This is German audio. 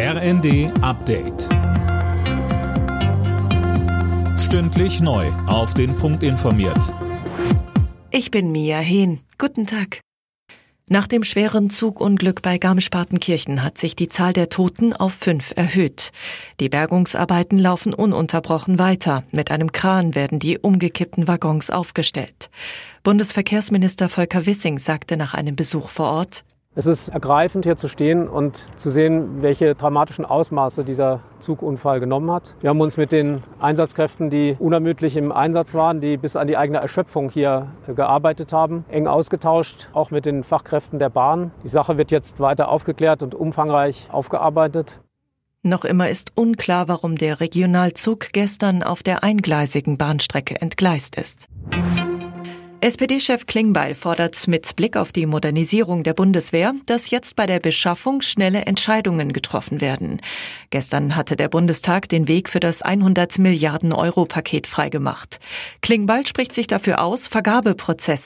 RND Update. Stündlich neu. Auf den Punkt informiert. Ich bin Mia Hehn. Guten Tag. Nach dem schweren Zugunglück bei Garmisch-Partenkirchen hat sich die Zahl der Toten auf fünf erhöht. Die Bergungsarbeiten laufen ununterbrochen weiter. Mit einem Kran werden die umgekippten Waggons aufgestellt. Bundesverkehrsminister Volker Wissing sagte nach einem Besuch vor Ort, es ist ergreifend, hier zu stehen und zu sehen, welche dramatischen Ausmaße dieser Zugunfall genommen hat. Wir haben uns mit den Einsatzkräften, die unermüdlich im Einsatz waren, die bis an die eigene Erschöpfung hier gearbeitet haben, eng ausgetauscht, auch mit den Fachkräften der Bahn. Die Sache wird jetzt weiter aufgeklärt und umfangreich aufgearbeitet. Noch immer ist unklar, warum der Regionalzug gestern auf der eingleisigen Bahnstrecke entgleist ist. SPD-Chef Klingbeil fordert mit Blick auf die Modernisierung der Bundeswehr, dass jetzt bei der Beschaffung schnelle Entscheidungen getroffen werden. Gestern hatte der Bundestag den Weg für das 100 Milliarden Euro Paket freigemacht. Klingbeil spricht sich dafür aus, Vergabeprozesse